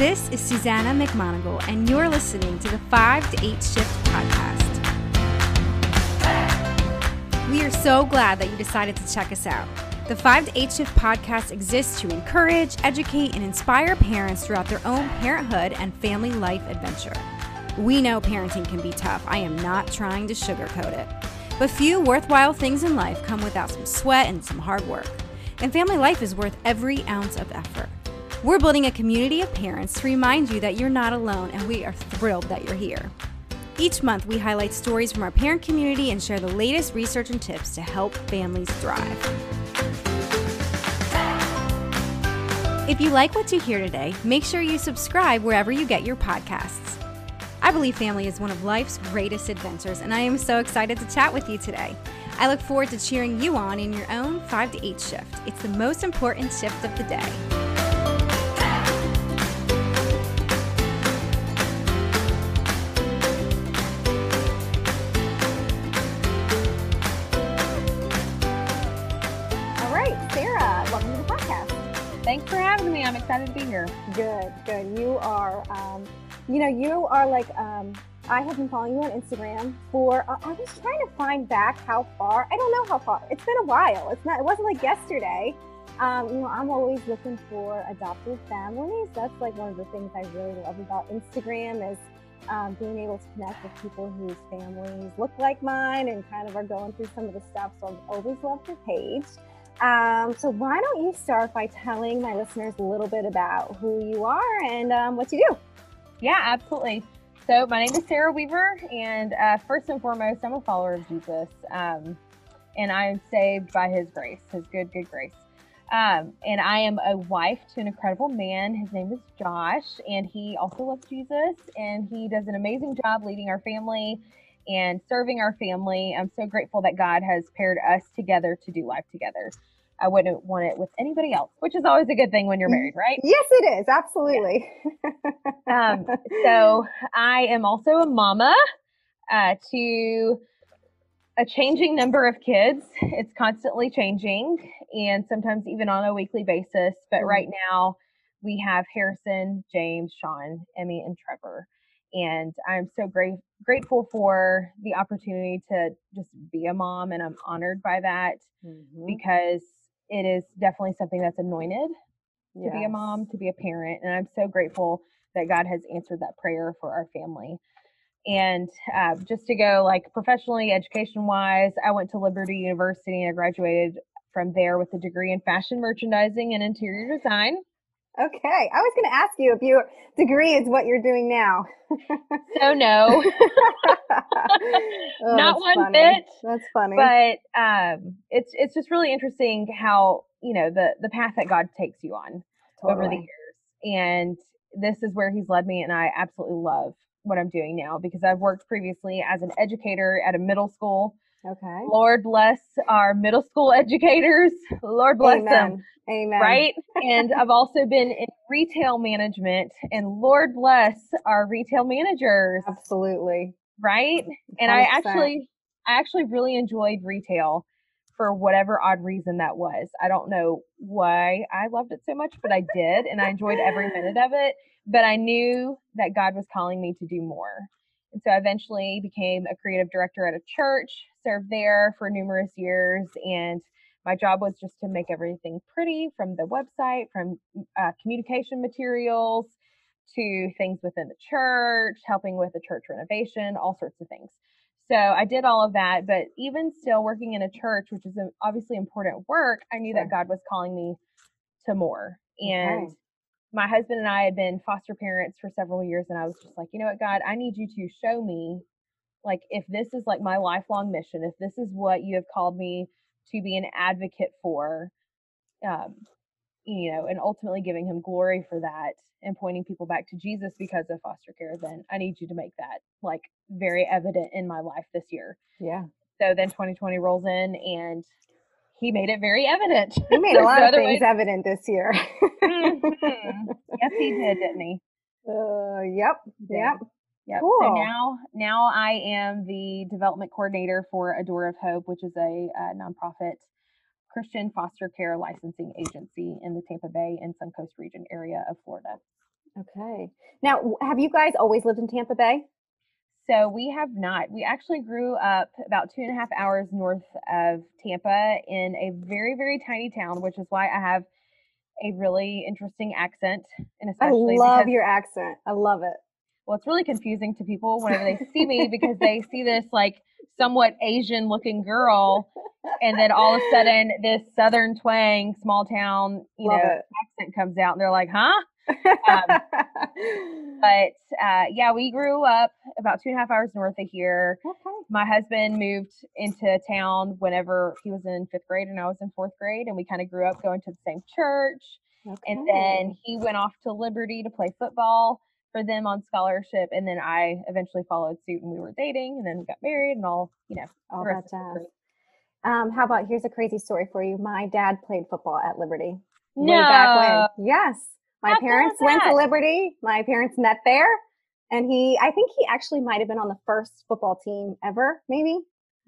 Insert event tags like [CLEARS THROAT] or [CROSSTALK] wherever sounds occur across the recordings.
This is Susannah McMonagle, and you're listening to the 5 to 8 Shift podcast. We are so glad that you decided to check us out. The 5 to 8 Shift podcast exists to encourage, educate, and inspire parents throughout their own parenthood and family life adventure. We know parenting can be tough. I am not trying to sugarcoat it. But few worthwhile things in life come without some sweat and some hard work. And family life is worth every ounce of effort. We're building a community of parents to remind you that you're not alone, and we are thrilled that you're here. Each month, we highlight stories from our parent community and share the latest research and tips to help families thrive. If you like what you hear today, make sure you subscribe wherever you get your podcasts. I believe family is one of life's greatest adventures, and I am so excited to chat with you today. I look forward to cheering you on in your own 5 to 8 shift. It's the most important shift of the day. Thanks for having me. I'm excited to be here. Good, good. You are, um, you know, you are like, um, I have been following you on Instagram for, uh, I was trying to find back how far, I don't know how far, it's been a while. It's not, it wasn't like yesterday. Um, you know, I'm always looking for adoptive families. That's like one of the things I really love about Instagram is um, being able to connect with people whose families look like mine and kind of are going through some of the stuff. So I've always loved your page. Um, so why don't you start by telling my listeners a little bit about who you are and um, what you do? Yeah, absolutely. So my name is Sarah Weaver, and uh, first and foremost, I'm a follower of Jesus, um, and I am saved by His grace, His good, good grace. Um, and I am a wife to an incredible man. His name is Josh, and he also loves Jesus, and he does an amazing job leading our family and serving our family. I'm so grateful that God has paired us together to do life together. I wouldn't want it with anybody else, which is always a good thing when you're married, right? Yes, it is. Absolutely. Um, so I am also a mama uh, to a changing number of kids. It's constantly changing and sometimes even on a weekly basis. But Mhm. right now we have Harrison, James, Sean, Emmy, and Trevor. And I'm so great, grateful for the opportunity to just be a mom, and I'm honored by that Mhm. because it is definitely something that's anointed to be a mom, to be a parent. And I'm so grateful that God has answered that prayer for our family. And uh, just to go like professionally, education wise, I went to Liberty University and I graduated from there with a degree in fashion merchandising and interior design. Okay. I was going to ask you if your degree is what you're doing now. So, no, [LAUGHS] Oh, Not one funny. bit, That's funny. but um, it's it's just really interesting how you know the the path that God takes you on over the years. And this is where he's led me, and I absolutely love what I'm doing now because I've worked previously as an educator at a middle school. Okay. Lord bless our middle school [LAUGHS] educators. Lord bless them, Amen. Amen. right? [LAUGHS] and I've also been in retail management, and Lord bless our retail managers, Absolutely. right? And I actually, I actually really enjoyed retail for whatever odd reason that was. I don't know why I loved it so much, but I did, and I enjoyed every minute of it. But I knew that God was calling me to do more. And so I eventually became a creative director at a church, served there for numerous years, and my job was just to make everything pretty from the website, from uh, communication materials to things within the church, helping with the church renovation, all sorts of things. So I did all of that, but even still working in a church, which is obviously important work, I knew Sure. that God was calling me to more. And Okay. My husband and I had been foster parents for several years, and I was just like, you know what, God, I need you to show me, like, if this is like my lifelong mission, if this is what you have called me to be an advocate for, um, you know, and ultimately giving him glory for that and pointing people back to Jesus because of foster care, then I need you to make that like very evident in my life this year. Yeah. So then 2020 rolls in and he made it very evident. He [LAUGHS] made a lot of way things evident this year. Mhm. yes, he did, didn't he? [LAUGHS] Uh, yep. He Yep. Yep. So now, now I am the development coordinator for A Door of Hope, which is a, uh nonprofit Christian foster care licensing agency in the Tampa Bay and Suncoast region area of Florida. Okay. Now, have you guys always lived in Tampa Bay? So we have not. We actually grew up about two and a half hours north of Tampa in a very, very tiny town, which is why I have a really interesting accent. And especially I love because, your accent. I love it. well, it's really confusing to people whenever they see me because they see this like somewhat Asian looking girl and then all of a sudden this southern twang, small town, you love know, it. accent comes out and they're like, huh? Um, [LAUGHS] But uh, yeah, we grew up about two and a half hours north of here. okay. my husband moved into town whenever he was in fifth grade and I was in fourth grade, and we kind of grew up going to the same church. And then he went off to Liberty to play football for them on scholarship, and then I eventually followed suit, and we were dating, and then we got married, and all you know. all that rest that is jazz. Um, how about here's a crazy story for you. My dad played football at Liberty. No, Way back when. Yes. My cool parents went to? Liberty. My parents met there. And he, I think he actually might have been on the first football team ever, maybe.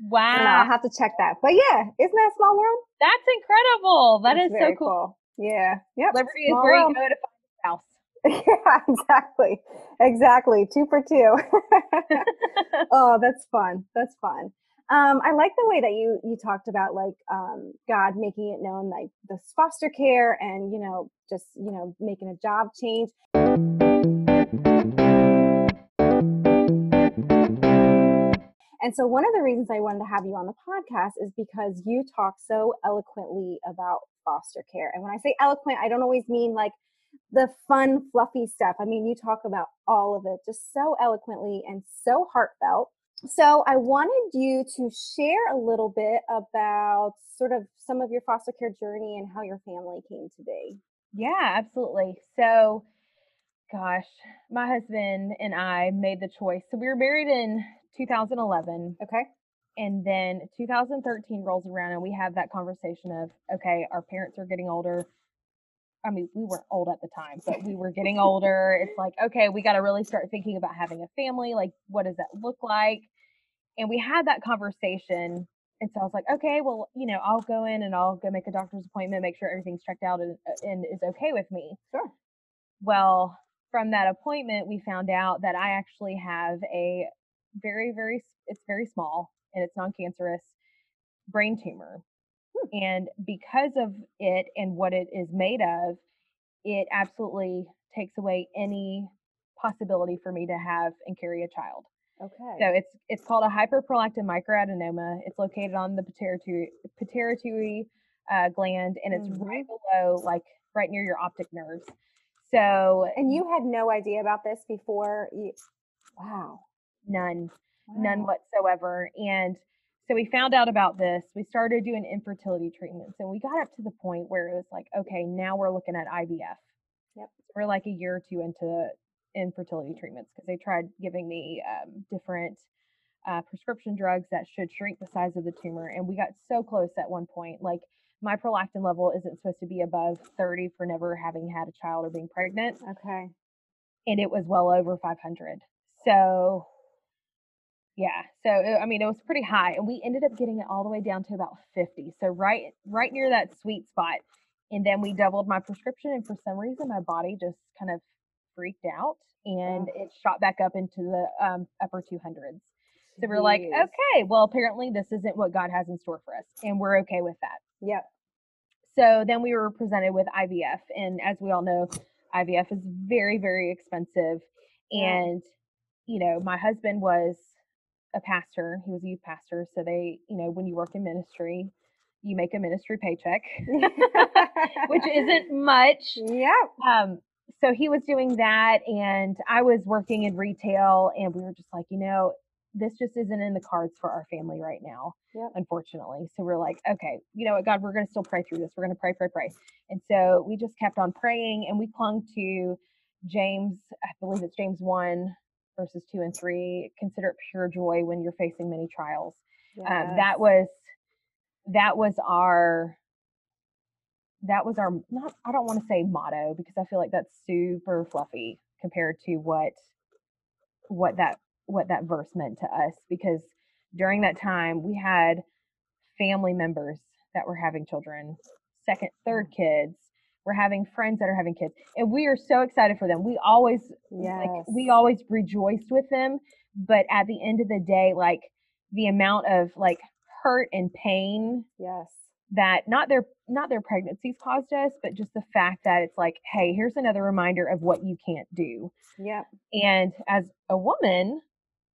Wow. don't I'll have to check that. But yeah, isn't that a small world? that's incredible. That That's is so very cool. Yeah. Yep. Liberty is small where you world. go to find house. [LAUGHS] yeah, exactly. Exactly. Two for two. [LAUGHS] [LAUGHS] oh, that's fun. That's fun. Um, I like the way that you you talked about like um, God making it known, like this foster care, and you know, just you know, making a job change. And so, one of the reasons I wanted to have you on the podcast is because you talk so eloquently about foster care. And when I say eloquent, I don't always mean like the fun, fluffy stuff. I mean, you talk about all of it just so eloquently and so heartfelt. So, I wanted you to share a little bit about sort of some of your foster care journey and how your family came to be. Yeah, absolutely. So, gosh, my husband and I made the choice. So we were married in 2011, Okay. and then 2013 rolls around, and we have that conversation of, okay, our parents are getting older. I mean, we weren't old at the time, but we were getting older. It's like, okay, we got to really start thinking about having a family. Like, what does that look like? And we had that conversation. And so I was like, okay, well, you know, I'll go in and I'll go make a doctor's appointment, make sure everything's checked out and, uh, and is okay with me. Sure. Well, from that appointment, we found out that I actually have a very, very, it's very small and it's non cancerous brain tumor. And because of it and what it is made of, it absolutely takes away any possibility for me to have and carry a child. Okay. So it's it's called a hyperprolactin microadenoma. It's located on the pituitary pituitary uh, gland, and it's right below, like right near your optic nerves. So and you had no idea about this before you. Wow. none, none whatsoever. And so we found out about this. We started doing infertility treatments, and we got up to the point where it was like, okay, now we're looking at IVF. Yep. We're like a year or two into infertility treatments because they tried giving me um, different uh, prescription drugs that should shrink the size of the tumor. And we got so close at one point. Like my prolactin level isn't supposed to be above 30 for never having had a child or being pregnant. Okay. And it was well over 500. So, yeah. So, uh, I mean, it was pretty high. And we ended up getting it all the way down to about 50. So, right, right near that sweet spot. And then we doubled my prescription. And for some reason, my body just kind of freaked out and it shot back up into the um, upper 200s. So we're like, okay, well, apparently this isn't what God has in store for us, and we're okay with that. Yep. So then we were presented with IVF, and as we all know, IVF is very, very expensive. And you know, my husband was a pastor; he was a youth pastor. So they, you know, when you work in ministry, you make a ministry paycheck, [LAUGHS] which isn't [LAUGHS] much. Yeah. Um, so he was doing that, and I was working in retail, and we were just like, you know, this just isn't in the cards for our family right now, Yep. unfortunately. So we're like, okay, you know what, God, we're going to still pray through this. We're going to pray, pray, pray. And so we just kept on praying, and we clung to James, I believe it's James 1, verses 2 and 3. Consider it pure joy when you're facing many trials. Um, that was that was our that was our not i don't want to say motto because i feel like that's super fluffy compared to what what that what that verse meant to us because during that time we had family members that were having children second third kids we're having friends that are having kids and we are so excited for them we always yes. like we always rejoiced with them but at the end of the day like the amount of like hurt and pain yes that not their not their pregnancies caused us but just the fact that it's like hey here's another reminder of what you can't do Yeah. and as a woman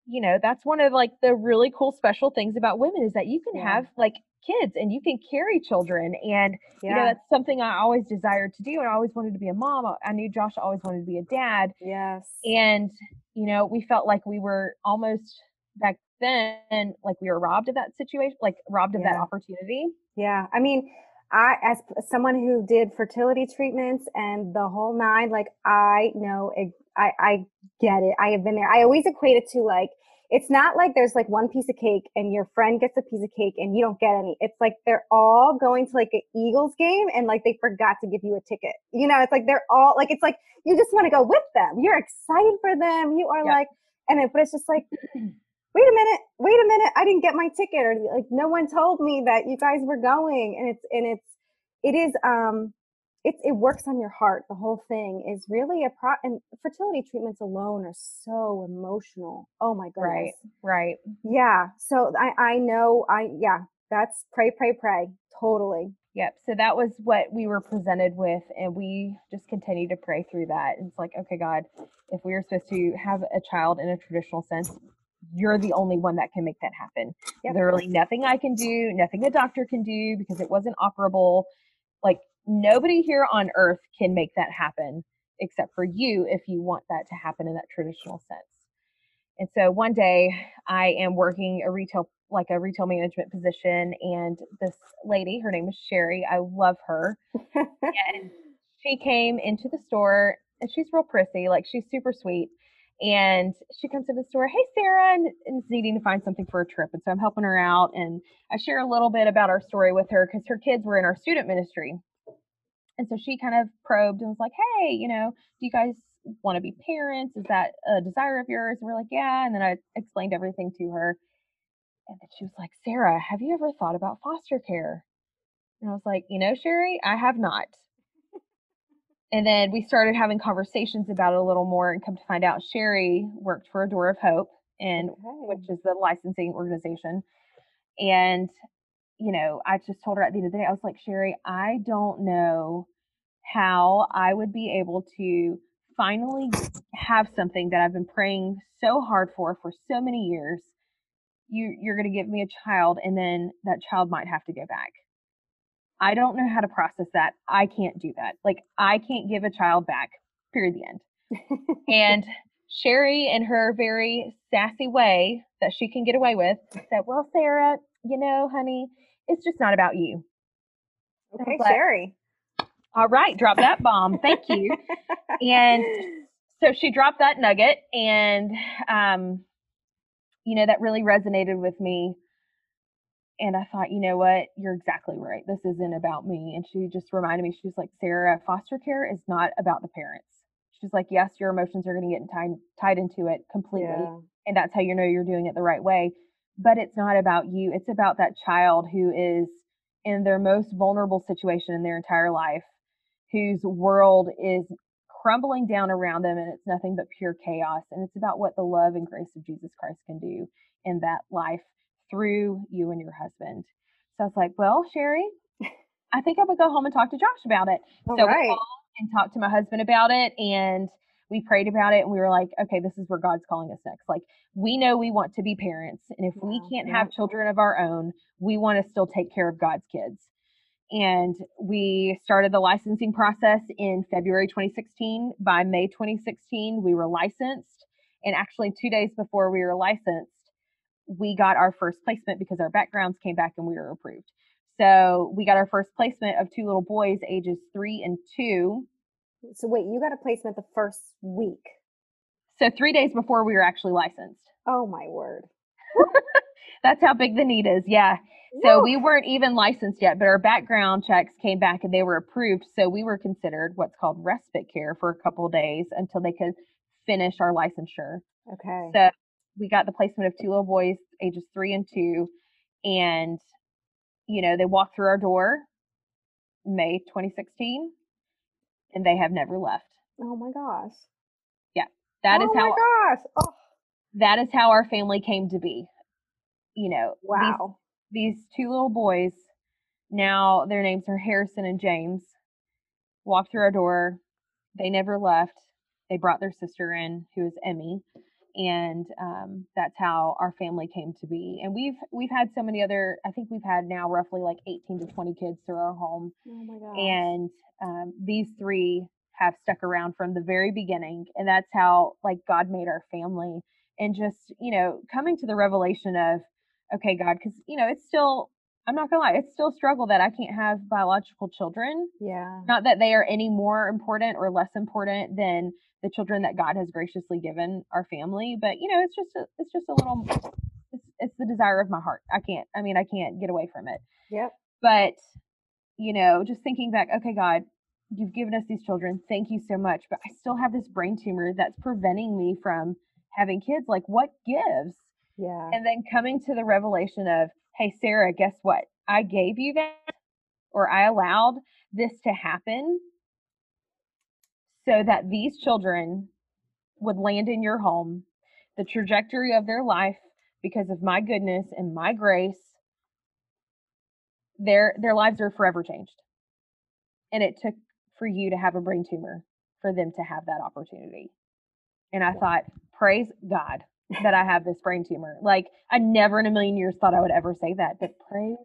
you know that's one of like the really cool special things about women is that you can Yeah. have like kids and you can carry children and yeah you know that's something i always desired to do and i always wanted to be a mom I- i knew josh always wanted to be a dad yes. and you know we felt like we were almost back then like we were robbed of that situation like robbed of that opportunity. Yeah, I mean, I as someone who did fertility treatments and the whole nine, like I know, I I get it. I have been there. I always equate it to like it's not like there's like one piece of cake and your friend gets a piece of cake and you don't get any. It's like they're all going to like an Eagles game and like they forgot to give you a ticket. You know, it's like they're all like it's like you just want to go with them. You're excited for them. You are Yeah. like, and it, but it's just like [CLEARS THROAT] wait a minute, wait a minute, I didn't get my ticket or like no one told me that you guys were going. And it's and it's it is um it it works on your heart. The whole thing is really a pro and fertility treatments alone are so emotional. Oh my goodness. right right Yeah. So I I know I yeah, that's pray, pray, pray. Totally. Yep. So that was what we were presented with, and we just continued to pray through that. And it's like, okay, God, if we are supposed to have a child in a traditional sense, you're the only one that can make that happen. Yep. Literally nothing I can do, nothing a doctor can do because it wasn't operable. Like nobody here on earth can make that happen except for you if you want that to happen in that traditional sense. And so one day I am working a retail like a retail management position and this lady, her name is Sherry. I love her. [LAUGHS] And she came into the store and she's real prissy, like she's super sweet. And she comes to the store, hey Sarah, and, and is needing to find something for a trip. And so I'm helping her out and I share a little bit about our story with her because her kids were in our student ministry. And so she kind of probed and was like, hey, you know, do you guys want to be parents? Is that a desire of yours? And we're like, yeah. And then I explained everything to her. And then she was like, Sarah, have you ever thought about foster care? And I was like, you know, Sherry, I have not. And then we started having conversations about it a little more and come to find out Sherry worked for a Door of Hope and Okay. which is the licensing organization. And, you know, I just told her at the end of the day, I was like, Sherry, I don't know how I would be able to finally have something that I've been praying so hard for for so many years. You you're going to give me a child and then that child might have to go back. I don't know how to process that. I can't do that. Like I can't give a child back. Period the end. [LAUGHS] And Sherry, in her very sassy way that she can get away with, said, Well, Sarah, you know, honey, it's just not about you. okay, like- Sherry. All right, drop that bomb. Thank you. And [LAUGHS] so she dropped that nugget, and, um, you know, that really resonated with me. And I thought, you know what? You're exactly right. This isn't about me. And she just reminded me, she's like, Sarah, foster care is not about the parents. She's like, yes, your emotions are going to get tied, tied into it completely. yeah. and that's how you know you're doing it the right way. But it's not about you. It's about that child who is in their most vulnerable situation in their entire life, whose world is crumbling down around them and it's nothing but pure chaos. And it's about what the love and grace of Jesus Christ can do in that life through you and your husband. So I was like, well, Sherry, I think I would go home and talk to Josh about it All so we right. called and talked to my husband about it and we prayed about it and we were like okay this is where god's calling us next like we know we want to be parents and if we oh, can't yeah. have children of our own we want to still take care of god's kids and we started the licensing process in february 2016 by may 2016 we were licensed and actually two days before we were licensed we got our first placement because our backgrounds came back and we were approved so we got our first placement of two little boys, ages three and two. So wait, you got a placement the first week. So three days before we were actually licensed. Oh my word. [LAUGHS] That's how big the need is. Yeah. So Woo. we weren't even licensed yet, but our background checks came back and they were approved. So we were considered what's called respite care for a couple of days until they could finish our licensure. Okay. So we got the placement of two little boys, ages three and two, and you know they walked through our door May 2016, and they have never left. Oh my gosh. Yeah. That is oh how my gosh. Oh, that is how our family came to be. You know, these- wow. these two little boys, now their names are Harrison and James, walked through our door. They never left. They brought their sister in, who is Emmy, and um, that's how our family came to be. And we've we've had so many other. I think we've had now roughly like 18 to 20 kids through our home, Oh my gosh. and um, these three have stuck around from the very beginning and that's how like god made our family and just you know coming to the revelation of okay god because you know it's still i'm not gonna lie it's still a struggle that i can't have biological children yeah. not that they are any more important or less important than the children that god has graciously given our family but you know it's just a, it's just a little it's, it's the desire of my heart i can't i mean i can't get away from it Yep. but you know just thinking back okay god you've given us these children thank you so much but i still have this brain tumor that's preventing me from having kids like what gives Yeah. and then coming to the revelation of hey sarah guess what? I gave you that or i allowed this to happen. So that these children would land in your home the trajectory of their life because of my goodness and my grace their their lives are forever changed. And it took for you to have a brain tumor for them to have that opportunity. And i thought praise god that i have this brain tumor like i never in a million years thought i would ever say that but praise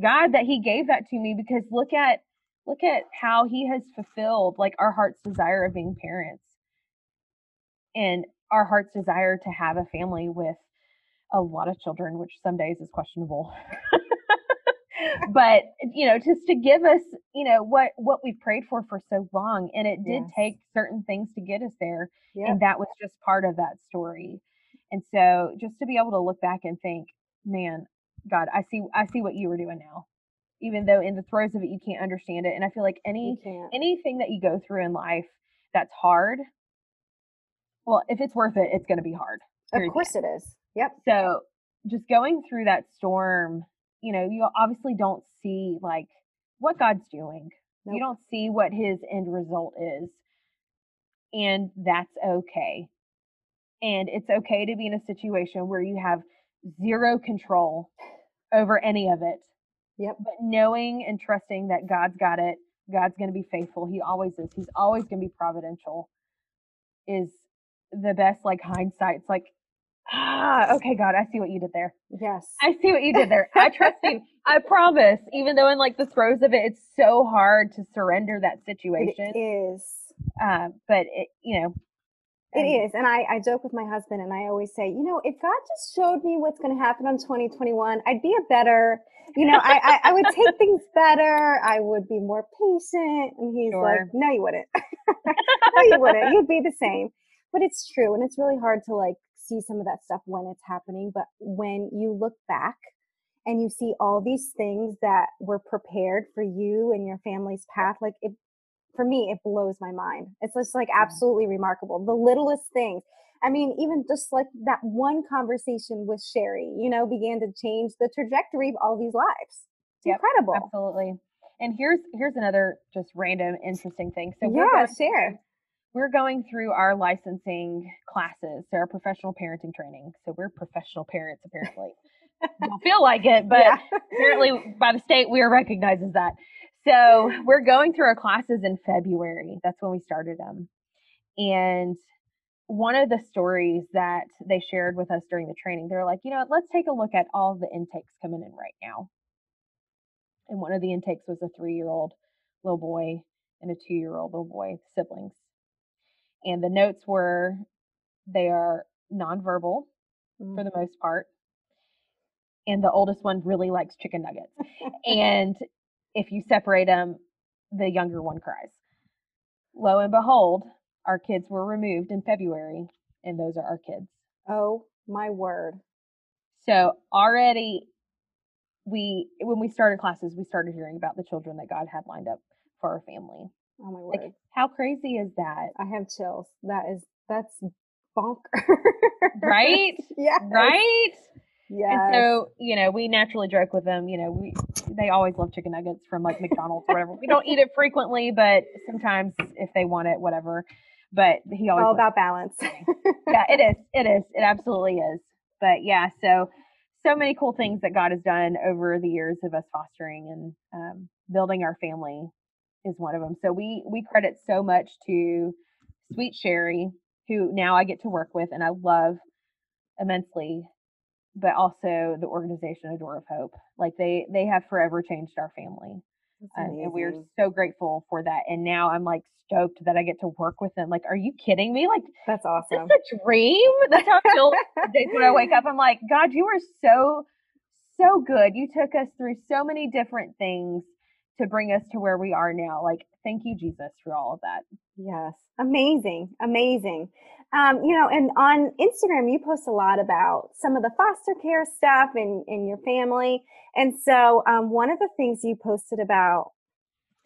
god that he gave that to me because look at look at how he has fulfilled like our heart's desire of being parents and our heart's desire to have a family with a lot of children which some days is questionable [LAUGHS] but you know just to give us you know what what we've prayed for for so long and it did Yes. take certain things to get us there Yep. and that was just part of that story and so just to be able to look back and think man god i see i see what you were doing now. Even though in the throes of it you can't understand it and i feel like any anything that you go through in life that's hard well if it's worth it it's going to be hard Of course it is. Yep. so just going through that storm you know you obviously don't see like what god's doing. You don't see what his end result is and that's okay and it's okay to be in a situation where you have zero control over any of it Yep. but knowing and trusting that god's got it god's going to be faithful he always is he's always going to be providential is the best like hindsight it's like ah okay god i see what you did there Yes. I see what you did there. I trust you. [LAUGHS] I promise. Even though in like the throes of it, it's so hard to surrender that situation. It is. Uh, but it, you know, It um, is. And I, I joke with my husband and I always say, you know, if God just showed me what's going to happen on 2021, I'd be a better, you know, I, I, I would take things better. I would be more patient. And he's like, no, you wouldn't. [LAUGHS] no, you wouldn't. You'd be the same. But it's true. And it's really hard to like see some of that stuff when it's happening. But when you look back and you see all these things that were prepared for you and your family's path, like it, for me, it blows my mind. It's just like absolutely remarkable. The littlest things. I mean, even just like that one conversation with Sherry, you know, began to change the trajectory of all these lives. It's Yep, incredible. absolutely. And here's here's another just random interesting thing. So we're yeah, going, share. we're going through our licensing classes, so our professional parenting training. So we're professional parents apparently. [LAUGHS] Don't feel like it, but yeah. apparently by the state we are recognized as that. So we're going through our classes in February. That's when we started them. And one of the stories that they shared with us during the training, they're like, you know, let's take a look at all the intakes coming in right now. And one of the intakes was a three year old little boy and a two year old little boy, siblings. And the notes were they are nonverbal for the mm-hmm. most part. And the oldest one really likes chicken nuggets. and if you separate them, the younger one cries. Lo and behold, our kids were removed in February, and those are our kids. oh my word. So already, we when we started classes, we started hearing about the children that God had lined up for our family. Oh my word. Like, how crazy is that? I have chills. That is that's bonker. Right? [LAUGHS] yeah. Right? Yeah. And so, you know, we naturally joke with them, you know, we they always love chicken nuggets from like McDonald's or whatever. We don't eat it frequently, but sometimes if they want it, whatever. But he always all about balance. yeah, it is. It is. It absolutely is. But yeah, so so many cool things that God has done over the years of us fostering and um, building our family is one of them. So we we credit so much to Sweet Sherry, who now I get to work with and I love immensely, but also the organization A Door of Hope. Like they they have forever changed our family. Um, and we're so grateful for that. And now I'm like stoked that I get to work with them. Like, are you kidding me? Like, that's awesome. It's a dream. [LAUGHS] That's how I feel days when I wake up. [LAUGHS] I'm like, God, you are so, so good. You took us through so many different things to bring us to where we are now. Like, thank you, Jesus, for all of that. Yes. Amazing. Amazing. Um, you know, and on Instagram, you post a lot about some of the foster care stuff in, in your family. And so, um, one of the things you posted about,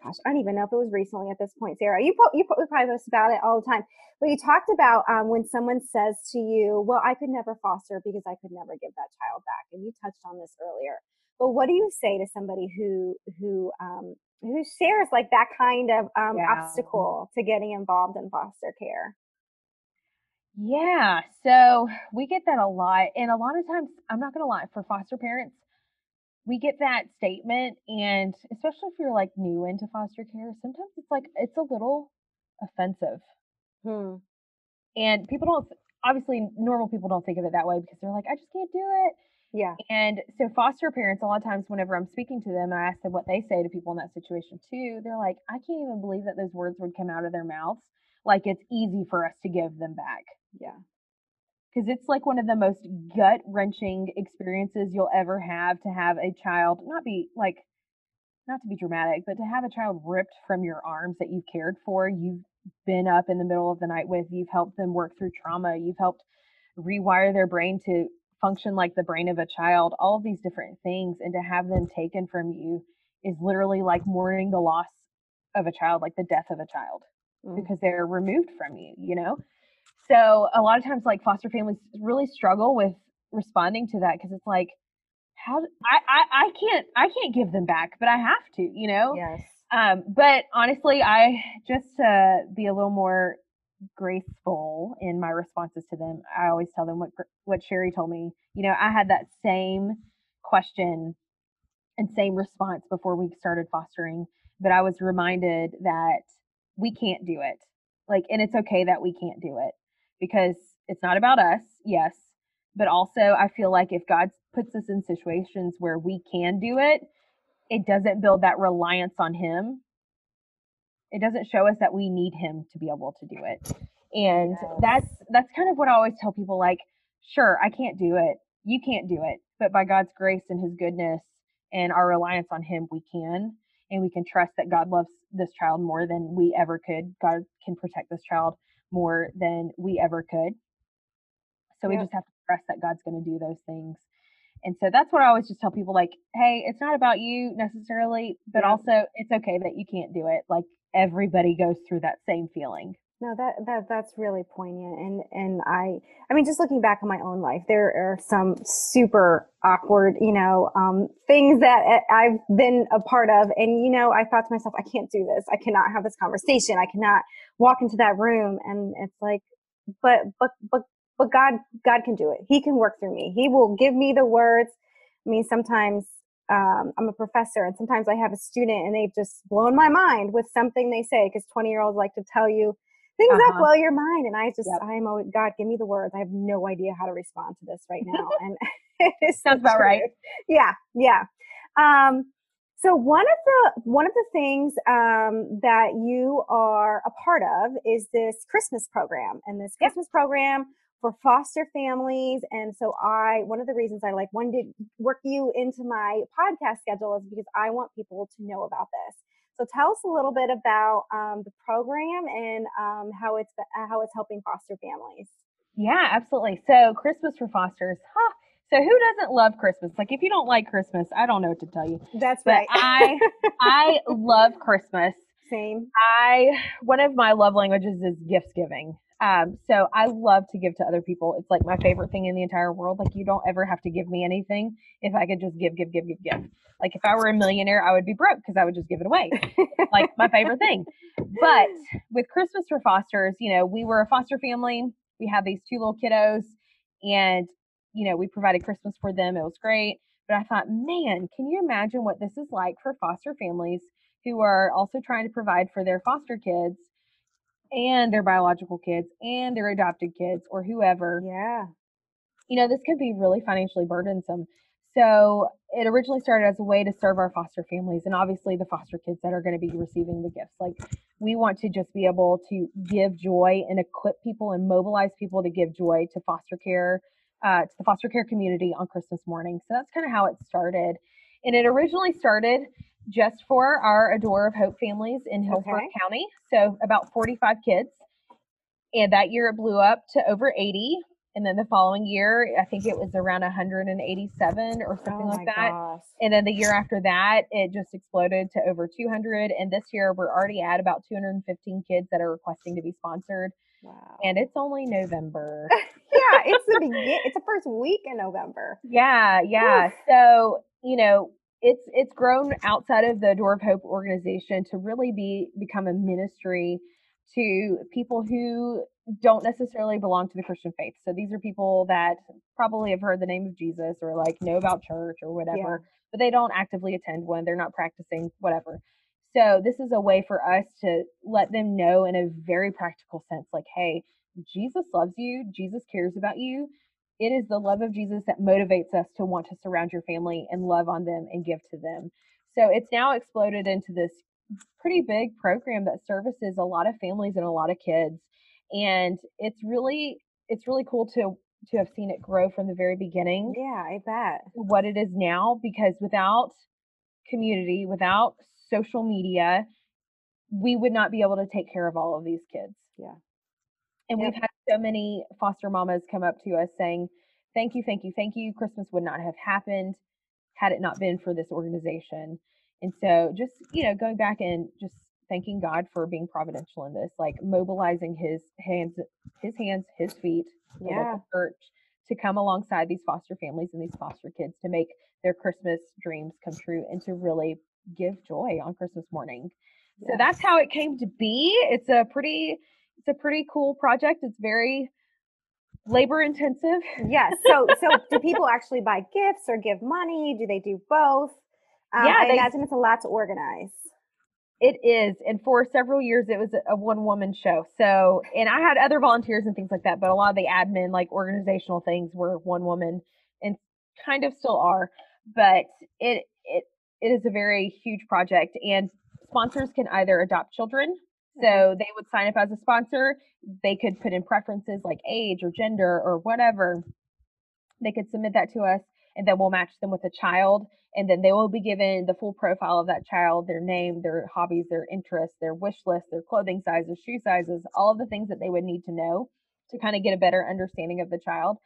gosh, I don't even know if it was recently at this point, Sarah. You, po- you po- probably post about it all the time, but you talked about um, when someone says to you, Well, I could never foster because I could never give that child back. And you touched on this earlier. But what do you say to somebody who, who, um, who shares like that kind of um, yeah. obstacle to getting involved in foster care? Yeah, so we get that a lot. And a lot of times, I'm not going to lie, for foster parents, we get that statement. And especially if you're like new into foster care, sometimes it's like, it's a little offensive. Hmm. And people don't, obviously, normal people don't think of it that way because they're like, I just can't do it. Yeah. And so foster parents, a lot of times whenever I'm speaking to them, I ask them what they say to people in that situation too. They're like, I can't even believe that those words would come out of their mouths. Like it's easy for us to give them back. Yeah. Because it's like one of the most gut wrenching experiences you'll ever have to have a child not be like, not to be dramatic, but to have a child ripped from your arms that you've cared for, you've been up in the middle of the night with, you've helped them work through trauma, you've helped rewire their brain to function like the brain of a child, all of these different things, and to have them taken from you is literally like mourning the loss of a child, like the death of a child, mm. because they're removed from you, you know? So a lot of times, like foster families really struggle with responding to that because it's like, how I, I I can't I can't give them back, but I have to, you know. Yes. Um, but honestly, I just to be a little more graceful in my responses to them. I always tell them what what Sherry told me. You know, I had that same question and same response before we started fostering, but I was reminded that we can't do it. Like, and it's okay that we can't do it because it's not about us, yes, but also I feel like if God puts us in situations where we can do it, it doesn't build that reliance on Him it doesn't show us that we need him to be able to do it. And yes. that's that's kind of what I always tell people like, sure, I can't do it. You can't do it. But by God's grace and his goodness and our reliance on him, we can. And we can trust that God loves this child more than we ever could. God can protect this child more than we ever could. So we just have to trust that God's going to do those things. And so that's what I always just tell people like, hey, it's not about you necessarily, but also it's okay that you can't do it. Like everybody goes through that same feeling. No, that that that's really poignant, and and I I mean, just looking back on my own life, there are some super awkward, you know, um, things that eh, I've been a part of, and you know, I thought to myself, I can't do this. I cannot have this conversation. I cannot walk into that room, and it's like, but but but but God God can do it. He can work through me. He will give me the words. I mean, sometimes um, I'm a professor, and sometimes I have a student, and they've just blown my mind with something they say because 20 year olds like to tell you things uh-huh. that blow your mind, and I just yep. I'm always God, give me the words. I have no idea how to respond to this right now, and [LAUGHS] [LAUGHS] it sounds about true. right. Yeah, yeah. Um, so one of the one of the things um, that you are a part of is this Christmas program, and this Christmas program for foster families. And so I, one of the reasons I like wanted to work you into my podcast schedule is because I want people to know about this. So tell us a little bit about um, the program and um, how it's how it's helping foster families. Yeah, absolutely. So Christmas for Fosters, huh? So who doesn't love Christmas? Like if you don't like Christmas, I don't know what to tell you. That's but right. I I [LAUGHS] love Christmas. Same. I one of my love languages is gifts giving. Um, so I love to give to other people. It's like my favorite thing in the entire world. Like you don't ever have to give me anything if I could just give, give, give, give, give. Like if I were a millionaire, I would be broke because I would just give it away. like my favorite thing. But with Christmas for Fosters, you know, we were a foster family. We had these two little kiddos, and you know, we provided Christmas for them. It was great. But I thought, man, can you imagine what this is like for foster families who are also trying to provide for their foster kids and their biological kids and their adopted kids or whoever? Yeah. You know, this could be really financially burdensome. So it originally started as a way to serve our foster families and obviously the foster kids that are going to be receiving the gifts. Like we want to just be able to give joy and equip people and mobilize people to give joy to foster care, uh, to the foster care community on Christmas morning. So that's kind of how it started. And it originally started just for our A Door of Hope families in Hillsborough Okay. County. So about 45 kids. And that year it blew up to over 80. And then the following year, I think it was around 187 or something oh like that. gosh. And then the year after that, it just exploded to over 200. And this year, we're already at about 215 kids that are requesting to be sponsored. Wow. And it's only November. [LAUGHS] yeah, it's the begin. It's the first week in November. yeah, yeah. So you know, it's it's grown outside of the Door of Hope organization to really be become a ministry to people who don't necessarily belong to the Christian faith. So these are people that probably have heard the name of Jesus or like know about church or whatever, but they don't actively attend one. They're not practicing whatever. So this is a way for us to let them know in a very practical sense like hey, Jesus loves you, Jesus cares about you. It is the love of Jesus that motivates us to want to surround your family and love on them and give to them. So it's now exploded into this pretty big program that services a lot of families and a lot of kids. And it's really it's really cool to to have seen it grow from the very beginning Yeah, I bet. what it is now because without community, without social media, we would not be able to take care of all of these kids. Yeah. And Yep. we've had so many foster mamas come up to us saying, Thank you, thank you, thank you. Christmas would not have happened had it not been for this organization. And so just, you know, going back and just thanking God for being providential in this, like mobilizing his hands, his hands, his feet, the Yeah. local church to come alongside these foster families and these foster kids to make their Christmas dreams come true and to really give joy on Christmas morning. So that's how it came to be. It's a pretty it's a pretty cool project. It's very labor intensive. Yes. So, so do people actually buy gifts or give money? Do they do both? Um, Yeah, I they- imagine it's a lot to organize. It is. And for several years it was a, one woman show. So and I had other volunteers and things like that, but a lot of the admin, like organizational things were one woman and kind of still are. But it it it is a very huge project and sponsors can either adopt children Mm-hmm. So they would sign up as a sponsor. They could put in preferences like age or gender or whatever. They could submit that to us and then we'll match them with a child. And then they will be given the full profile of that child, their name, their hobbies, their interests, their wish list, their clothing sizes, shoe sizes, all of the things that they would need to know to kind of get a better understanding of the child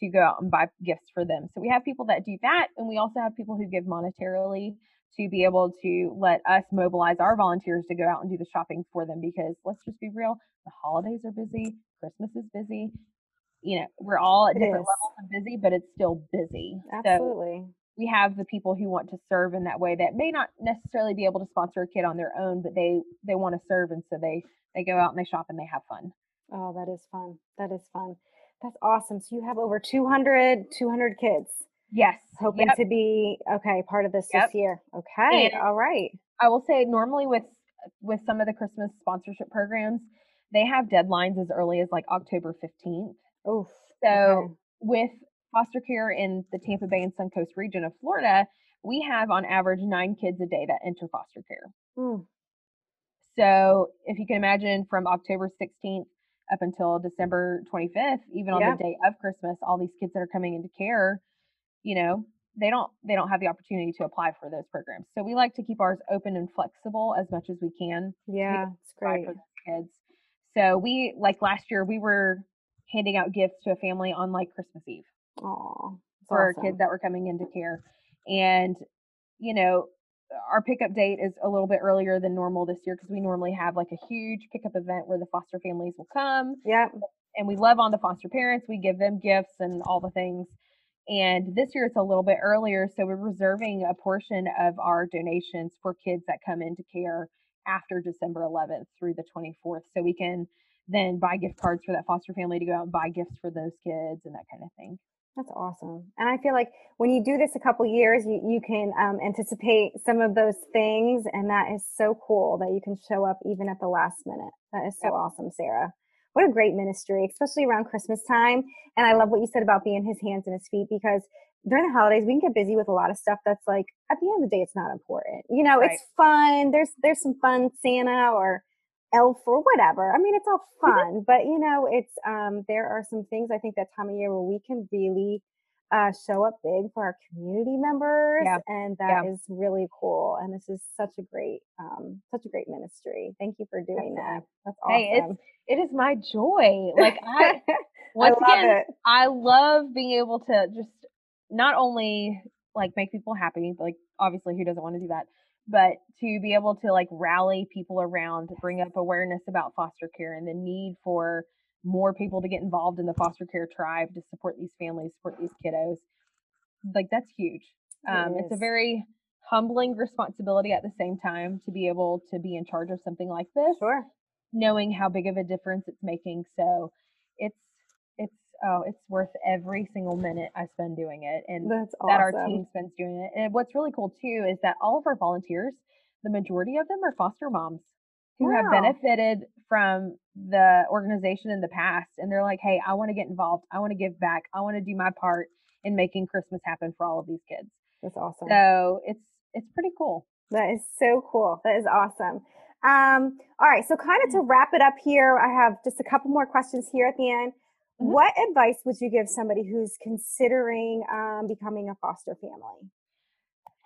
to go out and buy gifts for them. So we have people that do that. And we also have people who give monetarily to be able to let us mobilize our volunteers to go out and do the shopping for them because let's just be real, the holidays are busy, Christmas is busy. You know, we're all at It different is. levels of busy, but it's still busy. So Absolutely. we have the people who want to serve in that way that may not necessarily be able to sponsor a kid on their own, but they they want to serve and so they they go out and they shop and they have fun. Oh, that is fun. That is fun. That's awesome. So you have over 200, 200 kids Yes. hoping Yep. to be okay part of this Yep. this year. Okay. And- all right. I will say normally with with some of the Christmas sponsorship programs, they have deadlines as early as like October 15th. Oof. So okay. with foster care in the Tampa Bay and Suncoast region of Florida, we have on average nine kids a day that enter foster care. Mm, So if you can imagine from October 16th up until December 25th, even on Yeah. the day of Christmas, all these kids that are coming into care, you know, they don't they don't have the opportunity to apply for those programs. So we like to keep ours open and flexible as much as we can yeah, it's great. for kids. So we like last year we were handing out gifts to a family on like Christmas Eve Oh, for our kids that were coming into care. And, you know, our pickup date is a little bit earlier than normal this year because we normally have like a huge pickup event where the foster families will come. yeah And we love on the foster parents. We give them gifts and all the things. And this year it's a little bit earlier, so we're reserving a portion of our donations for kids that come into care after December 11th through the 24th, so we can then buy gift cards for that foster family to go out and buy gifts for those kids and that kind of thing. That's awesome. And I feel like when you do this a couple years, you, you can um, anticipate some of those things. And that is so cool that you can show up even at the last minute. That is so yep. awesome, Sarah. What a great ministry, especially around Christmas time. And I love what you said about being his hands and his feet because during the holidays we can get busy with a lot of stuff that's like at the end of the day it's not important. You know, right. it's fun. There's there's some fun Santa or elf or whatever. I mean, it's all mm-hmm. fun, but you know, it's um there are some things I think that time of year where we can really uh, show up big for our community members, yeah. and that yeah. is really cool. And this is such a great, um, such a great ministry. Thank you for doing that. That's awesome. Hey, it's it is my joy. Like I, [LAUGHS] once I again, it. I love being able to just not only like make people happy, like obviously who doesn't want to do that, but to be able to like rally people around to bring up awareness about foster care and the need for more people to get involved in the foster care tribe to support these families, support these kiddos. Like that's huge. Um, it it's a very humbling responsibility at the same time to be able to be in charge of something like this. Sure. Knowing how big of a difference it's making. So it's it's oh, it's worth every single minute I spend doing it and That's that our team spends doing it. And what's really cool too is that all of our volunteers, the majority of them are foster moms who wow. have benefited from the organization in the past and they're like, "Hey, I want to get involved. I want to give back. I want to do my part in making Christmas happen for all of these kids." That's awesome. So, it's it's pretty cool. That is so cool. That is awesome. Um, all right, so kind of to wrap it up here, I have just a couple more questions here at the end. Mm-hmm. What advice would you give somebody who's considering um, becoming a foster family?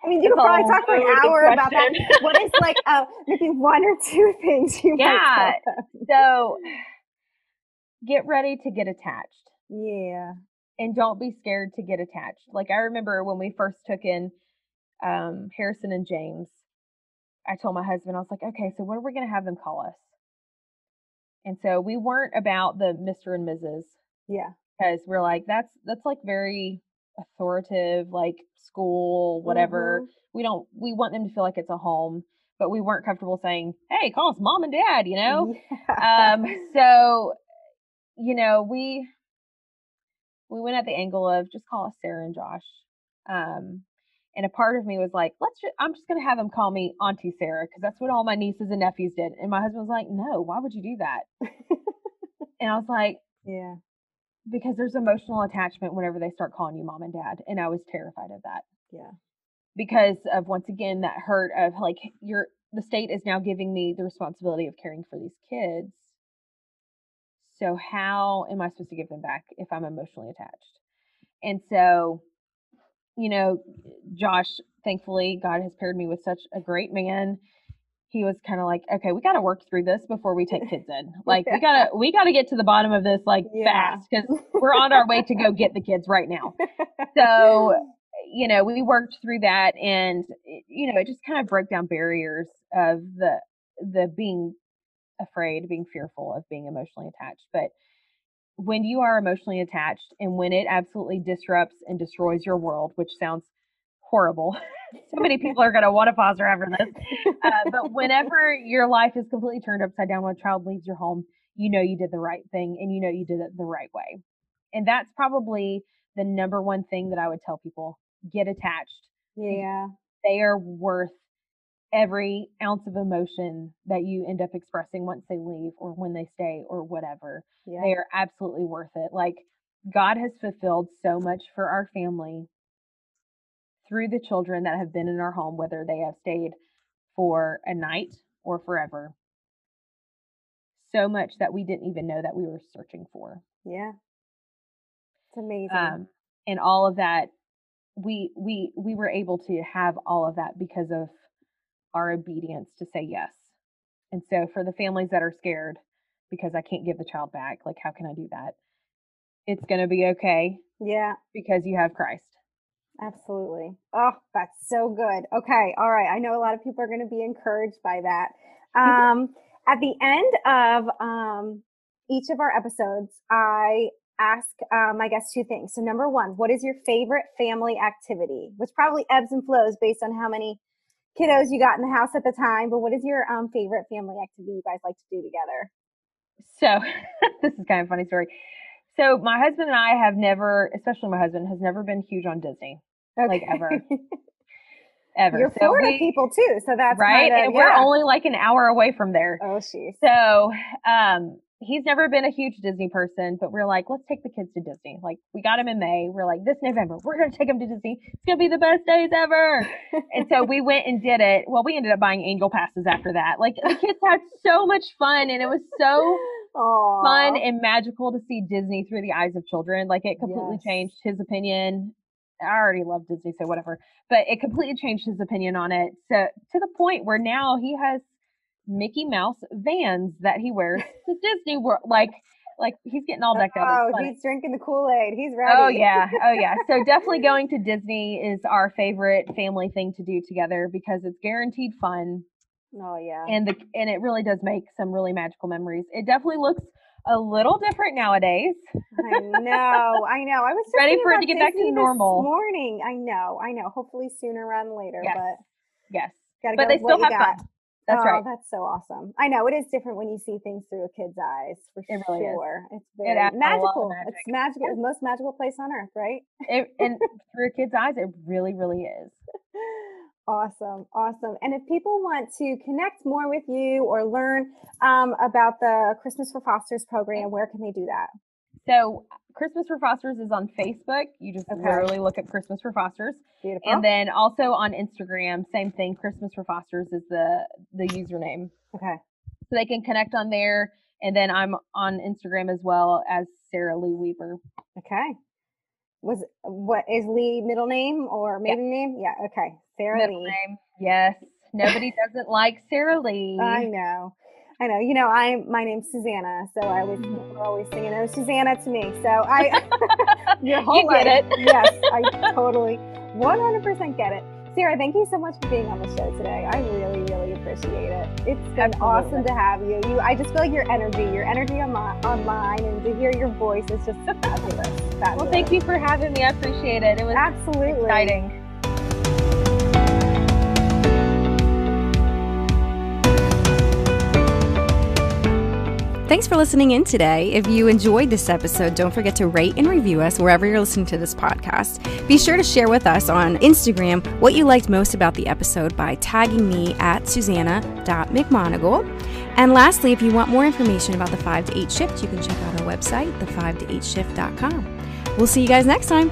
I mean, you could probably talk for an hour about that. What is like uh, maybe one or two [LAUGHS] things you yeah. So get ready to get attached. Yeah. And don't be scared to get attached. Like I remember when we first took in um, Harrison and James, I told my husband, I was like, okay, so what are we going to have them call us? And so we weren't about the Mr. and Mrs. Yeah. Because we're like, that's that's like very authoritative, like school, whatever. Mm-hmm. We don't we want them to feel like it's a home, but we weren't comfortable saying, Hey, call us mom and dad, you know? Yeah. Um [LAUGHS] so you know, we we went at the angle of just call us Sarah and Josh. Um and a part of me was like, let's just, I'm just going to have them call me Auntie Sarah because that's what all my nieces and nephews did. And my husband was like, no, why would you do that? [LAUGHS] and I was like, yeah, because there's emotional attachment whenever they start calling you mom and dad. And I was terrified of that. Yeah. Because of once again, that hurt of like, you're, the state is now giving me the responsibility of caring for these kids. So how am I supposed to give them back if I'm emotionally attached? And so you know, Josh, thankfully, God has paired me with such a great man. He was kind of like, okay, we got to work through this before we take kids in. [LAUGHS] Like, yeah. we gotta, we gotta get to the bottom of this like yeah. fast because we're on our way to go get the kids right now. So, [LAUGHS] you know, we worked through that, and you know, it just kind of broke down barriers of the the being afraid, being fearful of being emotionally attached. But when you are emotionally attached and when it absolutely disrupts and destroys your world, which sounds horrible. [LAUGHS] so many [LAUGHS] people are going to want to foster after this. Uh, but whenever your life is completely turned upside down when a child leaves your home, you know you did the right thing and you know you did it the right way. And that's probably the number one thing that I would tell people get attached. Yeah. They are worth every ounce of emotion that you end up expressing once they leave or when they stay or whatever. Yeah. They are absolutely worth it. Like God has fulfilled so much for our family through the children that have been in our home, whether they have stayed for a night or forever. So much that we didn't even know that we were searching for. Yeah. It's amazing. Um, and all of that we we we were able to have all of that because of our obedience to say yes. And so for the families that are scared because I can't give the child back, like how can I do that? It's going to be okay. Yeah. Because you have Christ. Absolutely. Oh, that's so good. Okay. All right. I know a lot of people are going to be encouraged by that. [LAUGHS] Um, at the end of um, each of our episodes, I ask um, my guests two things. So, number one, what is your favorite family activity? Which probably ebbs and flows based on how many kiddos you got in the house at the time. But what is your um, favorite family activity you guys like to do together? So, [LAUGHS] this is kind of a funny story. So, my husband and I have never, especially my husband, has never been huge on Disney, okay. like ever. [LAUGHS] ever. You're so Florida we, people too, so that's right. Kinda, and yeah. we're only like an hour away from there. Oh, she's so um, he's never been a huge Disney person, but we're like, let's take the kids to Disney. Like we got him in May. We're like, this November, we're gonna take him to Disney. It's gonna be the best days ever. and so we went and did it. Well, we ended up buying angel passes after that. Like the [LAUGHS] kids had so much fun, and it was so. Aww. fun and magical to see Disney through the eyes of children. Like it completely yes. changed his opinion I already love Disney, so whatever. But it completely changed his opinion on it. So to the point where now he has Mickey Mouse vans that he wears [LAUGHS] to Disney World. Like, like he's getting all decked out. Oh, he's drinking the Kool Aid. He's oh, ready. Oh yeah, oh yeah. So definitely [LAUGHS] going to Disney is our favorite family thing to do together because it's guaranteed fun. Oh yeah. And the and it really does make some really magical memories. It definitely looks a little different nowadays. I know, I know. I was ready for it to get back to normal. morning, I know, I know. Hopefully sooner rather than later, yes. but yes, gotta but go they still have got. fun. That's oh, right. That's so awesome. I know it is different when you see things through a kid's eyes, for it really sure. Is. It's very it magical. Magic. It's magical. It's the most magical place on earth, right? It, and [LAUGHS] through a kid's eyes, it really, really is. Awesome, awesome. And if people want to connect more with you or learn um, about the Christmas for Fosters program, where can they do that? So, Christmas for Fosters is on Facebook. You just okay. literally look up Christmas for Fosters. Beautiful. And then also on Instagram, same thing. Christmas for Fosters is the the username. Okay. So they can connect on there, and then I'm on Instagram as well as Sarah Lee Weaver. Okay. Was what is Lee middle name or maiden yeah. name? Yeah. Okay. Sarah Lee. Yes. Nobody [LAUGHS] doesn't like Sara Lee. I know. I know. You know, I my name's Susannah, so I was we're always singing "Oh Susanna" to me. So I, [LAUGHS] your whole you get life, it. yes, I [LAUGHS] totally, one hundred percent get it. Sarah, thank you so much for being on the show today. I really, really appreciate it. It's been Absolutely. awesome to have you. You, I just feel like your energy, your energy on my, online, and to hear your voice is just fabulous. fabulous. Well, thank you for having me. I appreciate it. It was absolutely exciting. Thanks for listening in today. If you enjoyed this episode, don't forget to rate and review us wherever you're listening to this podcast. Be sure to share with us on Instagram what you liked most about the episode by tagging me at susannah.mcmonagle. And lastly, if you want more information about the 5 to 8 shift, you can check out our website, the5to8shift.com. We'll see you guys next time.